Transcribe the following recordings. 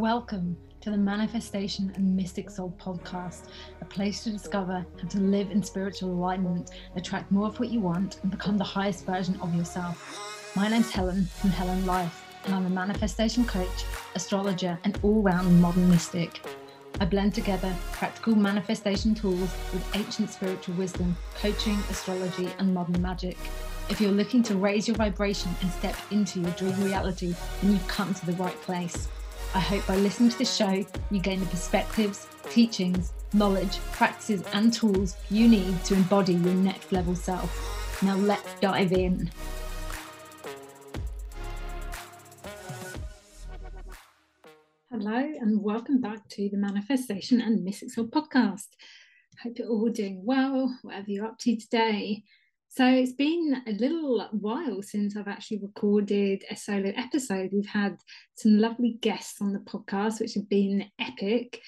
Welcome to the Manifestation and Mystic Soul podcast, a place to discover how to live in spiritual alignment, attract more of what you want, and become the highest version of yourself. My name's Helen from Helen Lyfe, and I'm a manifestation coach, astrologer, and all round modern mystic. I blend together practical manifestation tools with ancient spiritual wisdom, coaching, astrology, and modern magic. If you're looking to raise your vibration and step into your dream reality, then you've come to the right place. I hope by listening to this show, you gain the perspectives, teachings, knowledge, practices, and tools you need to embody your next level self. Now, let's dive in. Hello, and welcome back to the Manifestation and Mystic Soul podcast. Hope you're all doing well, whatever you're up to today. So it's been a little while since I've actually recorded a solo episode. We've had some lovely guests on the podcast, which have been epic.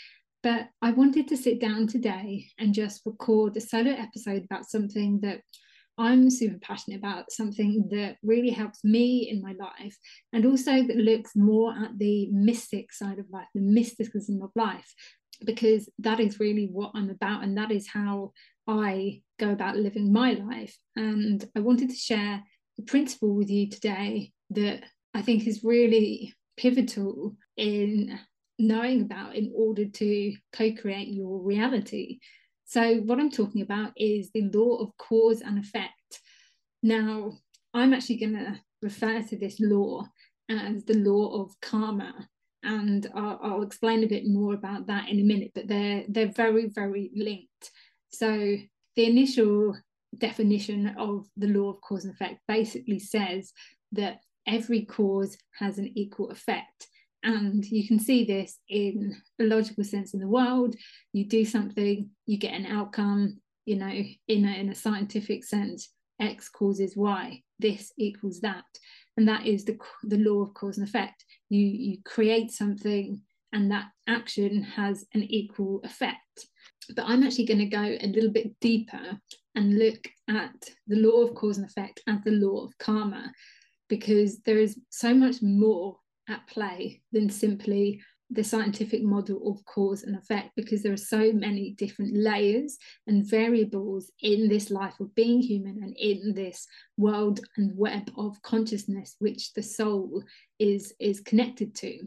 But I wanted to sit down today and just record a solo episode about something that I'm super passionate about, something that really helps me in my life, and also that looks more at the mystic side of life, the mysticism of life, because that is really what I'm about, and that is how I go about living my life. And I wanted to share the principle with you today that I think is really pivotal in knowing about in order to co create your reality. So, what I'm talking about is the law of cause and effect. Now, I'm actually going to refer to this law as the law of karma and I'll, I'll, explain a bit more about that in a minute but they're they're very very linked so the initial definition of the law of cause and effect basically says that every cause has an equal effect. And you can see this in a logical sense in the world. You do something, you get an outcome, you know, in a, in a scientific sense, X causes Y, this equals that. And that is the, the law of cause and effect. You, you create something, and that action has an equal effect. But I'm actually going to go a little bit deeper and look at the law of cause and effect as the law of karma, because there is so much more at play than simply the scientific model of cause and effect because there are so many different layers and variables in this life of being human and in this world and web of consciousness which the soul is is connected to.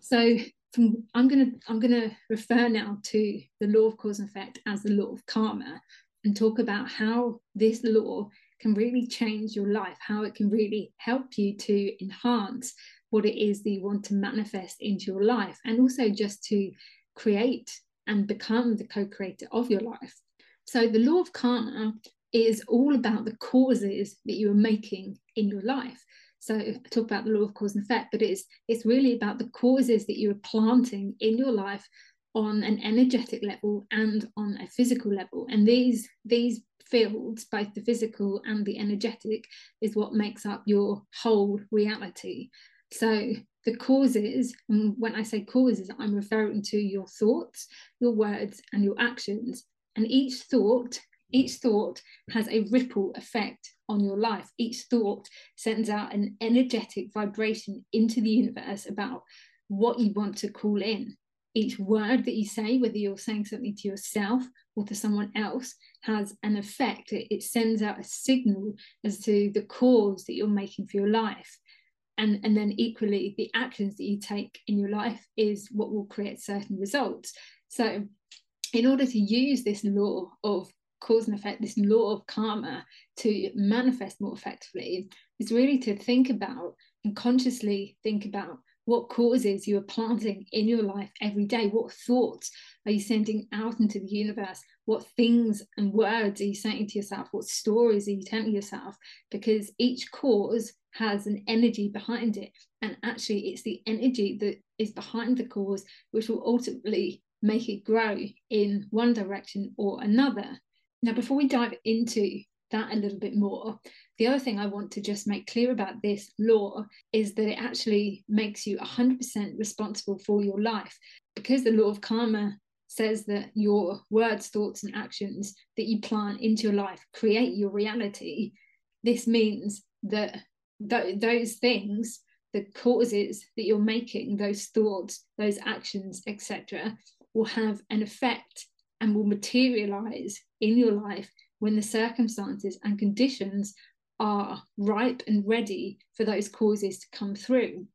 So from, I'm going to I'm going to refer now to the law of cause and effect as the law of karma and talk about how this law can really change your life, how it can really help you to enhance what it is that you want to manifest into your life, and also just to create and become the co creator of your life. So, the law of karma is all about the causes that you are making in your life. So I talk about the law of cause and effect, but it's it's really about the causes that you are planting in your life on an energetic level and on a physical level. And these these fields, both the physical and the energetic, is what makes up your whole reality. So the causes, and when I say causes, I'm referring to your thoughts, your words, and your actions. And each thought, each thought has a ripple effect on your life. Each thought sends out an energetic vibration into the universe about what you want to call in. Each word that you say, whether you're saying something to yourself or to someone else, has an effect. It, sends out a signal as to the cause that you're making for your life. And, and then equally, the actions that you take in your life is what will create certain results. So, in order to use this law of cause and effect, this law of karma to manifest more effectively is really to think about and consciously think about what causes you are planting in your life every day. What thoughts are you sending out into the universe? What things and words are you saying to yourself? What stories are you telling yourself? Because each cause has an energy behind it. And actually, it's the energy that is behind the cause which will ultimately make it grow in one direction or another. Now, before we dive into that a little bit more, the other thing I want to just make clear about this law is that it actually makes you 100% responsible for your life because the law of karma says that your words, thoughts, and actions that you plant into your life create your reality. This means that th- those things the causes that you're making, those thoughts, those actions, etc., will have an effect and will materialize in your life when the circumstances and conditions are ripe and ready for those causes to come through.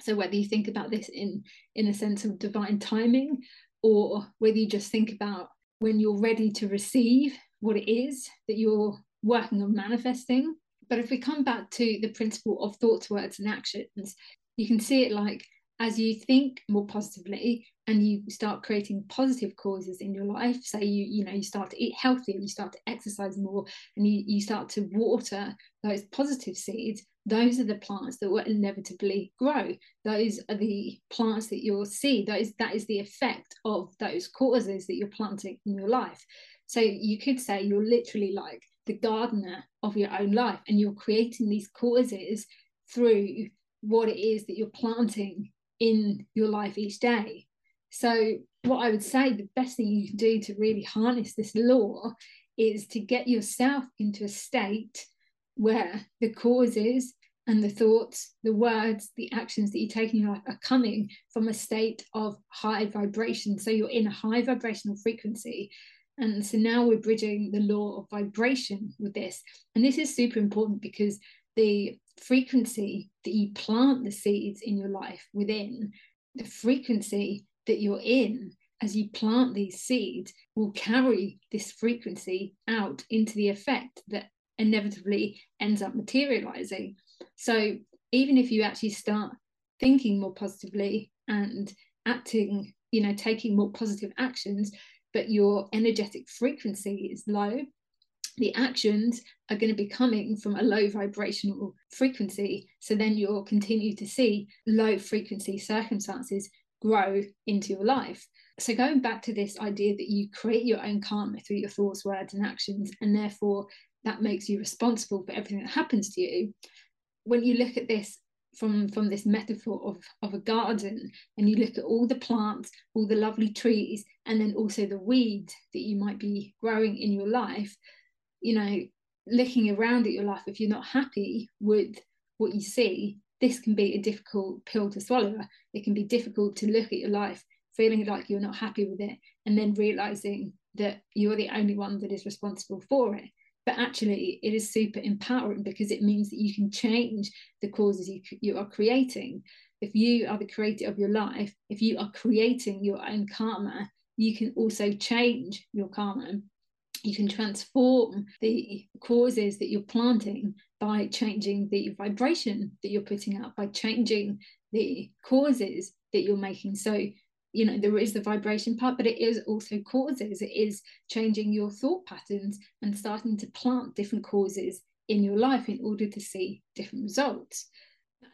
So whether you think about this in in a sense of divine timing, or whether you just think about when you're ready to receive what it is that you're working on manifesting. But if we come back to the principle of thoughts, words, and actions, you can see it like as you think more positively and you start creating positive causes in your life say you you know you start to eat healthier you start to exercise more and you, you start to water those positive seeds those are the plants that will inevitably grow. Those are the plants that you'll see. Those that is the effect of those causes that you're planting in your life. So you could say you're literally like the gardener of your own life and you're creating these causes through what it is that you're planting in your life each day. So, what I would say the best thing you can do to really harness this law is to get yourself into a state where the causes and the thoughts, the words, the actions that you take in your life are coming from a state of high vibration. So you're in a high vibrational frequency. And so now we're bridging the law of vibration with this. And this is super important because the frequency that you plant the seeds in your life within, the frequency that you're in as you plant these seeds will carry this frequency out into the effect that inevitably ends up materializing. So even if you actually start thinking more positively and acting, you know, taking more positive actions, but your energetic frequency is low, the actions are going to be coming from a low vibrational frequency. So then you'll continue to see low frequency circumstances grow into your life. So going back to this idea that you create your own karma through your thoughts, words, and actions, and therefore that makes you responsible for everything that happens to you. When you look at this from from this metaphor of, of a garden and you look at all the plants all the lovely trees and then also the weeds that you might be growing in your life you know, looking around at your life, if you're not happy with what you see, this can be a difficult pill to swallow. It can be difficult to look at your life feeling like you're not happy with it and then realizing that you're the only one that is responsible for it. But actually, it is super empowering because it means that you can change the causes you, you are creating. If you are the creator of your life, if you are creating your own karma, you can also change your karma you can transform the causes that you're planting by changing the vibration that you're putting out, by changing the causes that you're making. So, you know, there is the vibration part, but it is also causes. It is changing your thought patterns and starting to plant different causes in your life in order to see different results.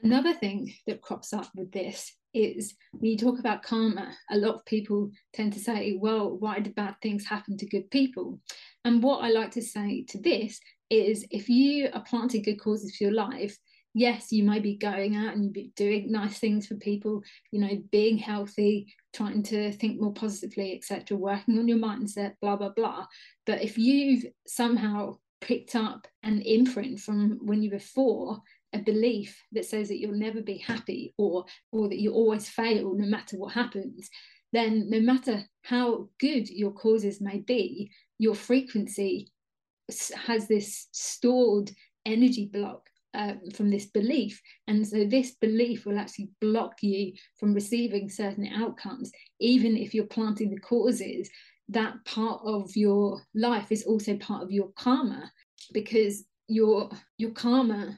Another thing that crops up with this is when you talk about karma, a lot of people tend to say, well, why do bad things happen to good people? And what I like to say to this is if you are planting good causes for your life, yes, you might be going out and you be doing nice things for people, you know, being healthy, trying to think more positively, etc., working on your mindset, blah, blah, blah. But if you've somehow picked up an imprint from when you were four a belief that says that you'll never be happy or or that you always fail no matter what happens then no matter how good your causes may be your frequency has this stored energy block um, from this belief. And so this belief will actually block you from receiving certain outcomes, even if you're planting the causes. That part of your life is also part of your karma because your your karma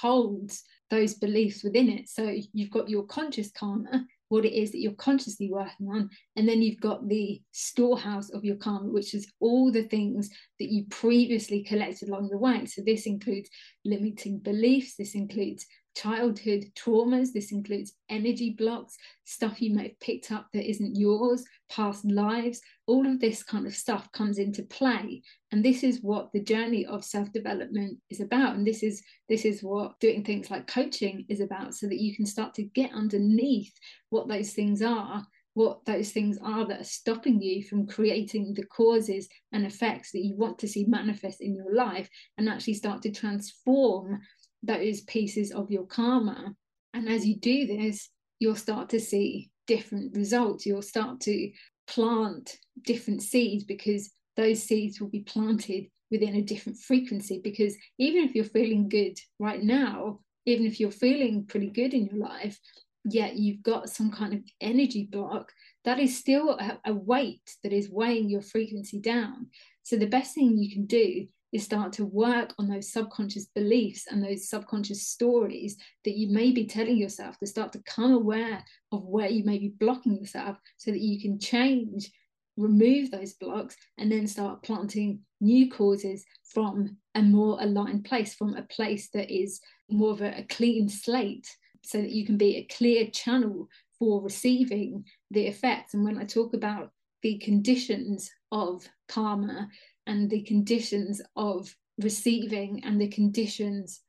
holds those beliefs within it. So you've got your conscious karma, what it is that you're consciously working on. And then you've got the storehouse of your karma, which is all the things that you previously collected along the way. So this includes limiting beliefs, this includes childhood traumas. This includes energy blocks, stuff you may have picked up that isn't yours, past lives. All of this kind of stuff comes into play. And this is what the journey of self-development is about. And this is this is what doing things like coaching is about, so that you can start to get underneath what those things are what those things are that are stopping you from creating the causes and effects that you want to see manifest in your life and actually start to transform those pieces of your karma And as you do this, you'll start to see different results. You'll start to plant different seeds because those seeds will be planted within a different frequency. Because even if you're feeling good right now, even if you're feeling pretty good in your life, yet you've got some kind of energy block, that is still a weight that is weighing your frequency down. So the best thing you can do is start to work on those subconscious beliefs and those subconscious stories that you may be telling yourself to start to come aware of where you may be blocking yourself so that you can change remove those blocks and then start planting new causes from a more aligned place from a place that is more of a, a clean slate so that you can be a clear channel for receiving the effects. And when i talk about the conditions of karma and the conditions of receiving and the conditions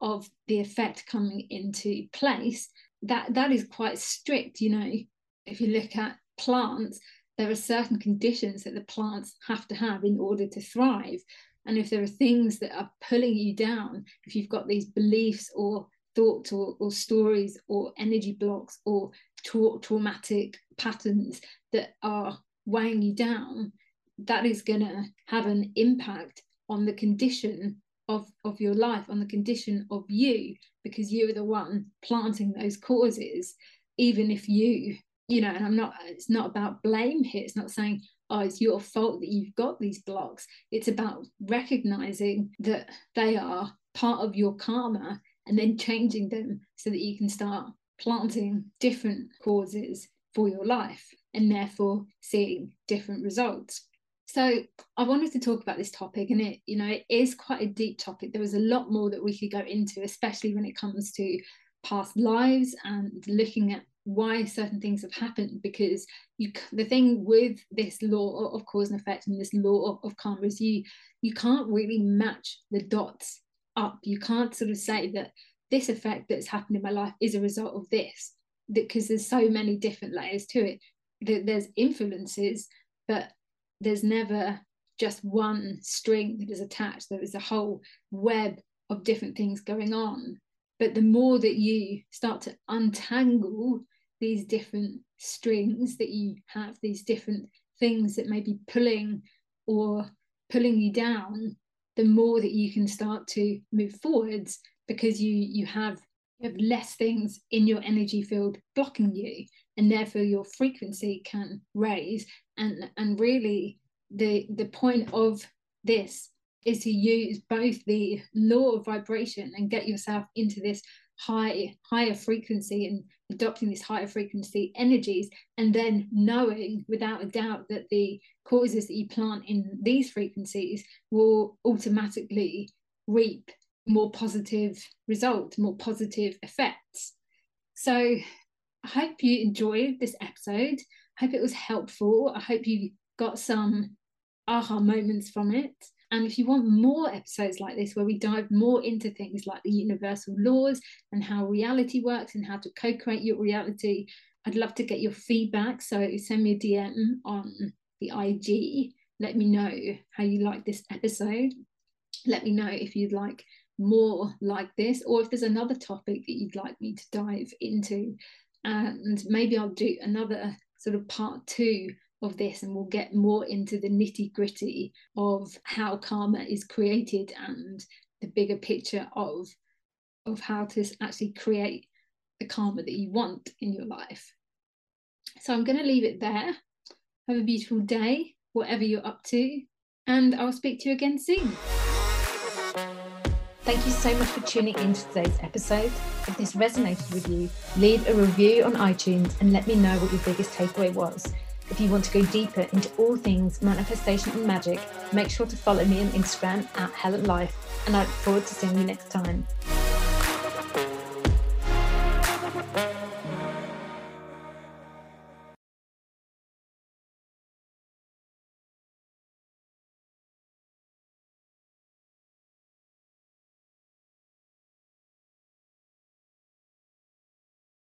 of the effect coming into place that that is quite strict you know. If you look at plants there are certain conditions that the plants have to have in order to thrive. And if there are things that are pulling you down if you've got these beliefs or thoughts or, or stories or energy blocks or tra- traumatic patterns that are weighing you down that is going to have an impact on the condition of, of your life, on the condition of you, because you're the one planting those causes, even if you, you know, and I'm not, it's not about blame here. It's not saying, oh, it's your fault that you've got these blocks. It's about recognizing that they are part of your karma and then changing them so that you can start planting different causes for your life and therefore seeing different results. So I wanted to talk about this topic, and it, you know, it is quite a deep topic. There was a lot more that we could go into, especially when it comes to past lives and looking at why certain things have happened. Because you, the thing with this law of cause and effect and this law of, of karma is you, you can't really match the dots up. You can't sort of say that this effect that's happened in my life is a result of this, because there's so many different layers to it. that There's influences, but there's never just one string that is attached. There is a whole web of different things going on. But the more that you start to untangle these different strings that you have, these different things that may be pulling or pulling you down, the more that you can start to move forwards because you you have you have less things in your energy field blocking you and therefore your frequency can raise. And and really the the point of this is to use both the law of vibration and get yourself into this high higher frequency and adopting these higher frequency energies and then knowing without a doubt that the causes that you plant in these frequencies will automatically reap more positive results more positive effects. So i hope you enjoyed this episode I hope it was helpful i hope you got some aha moments from it. And if you want more episodes like this, where we dive more into things like the universal laws and how reality works and how to co create your reality, I'd love to get your feedback. So send me a DM on the IG. Let me know how you like this episode. Let me know if you'd like more like this, or if there's another topic that you'd like me to dive into. And maybe I'll do another sort of part two of this and we'll get more into the nitty gritty of how karma is created and the bigger picture of of how to actually create the karma that you want in your life. So i'm going to leave it there. Have a beautiful day whatever you're up to and i'll speak to you again soon Thank you so much for tuning in to today's episode. If this resonated with you, leave a review on iTunes and let me know what your biggest takeaway was. If you want to go deeper into all things manifestation and magic, make sure to follow me on Instagram at Helen Lyfe, and I look forward to seeing you next time.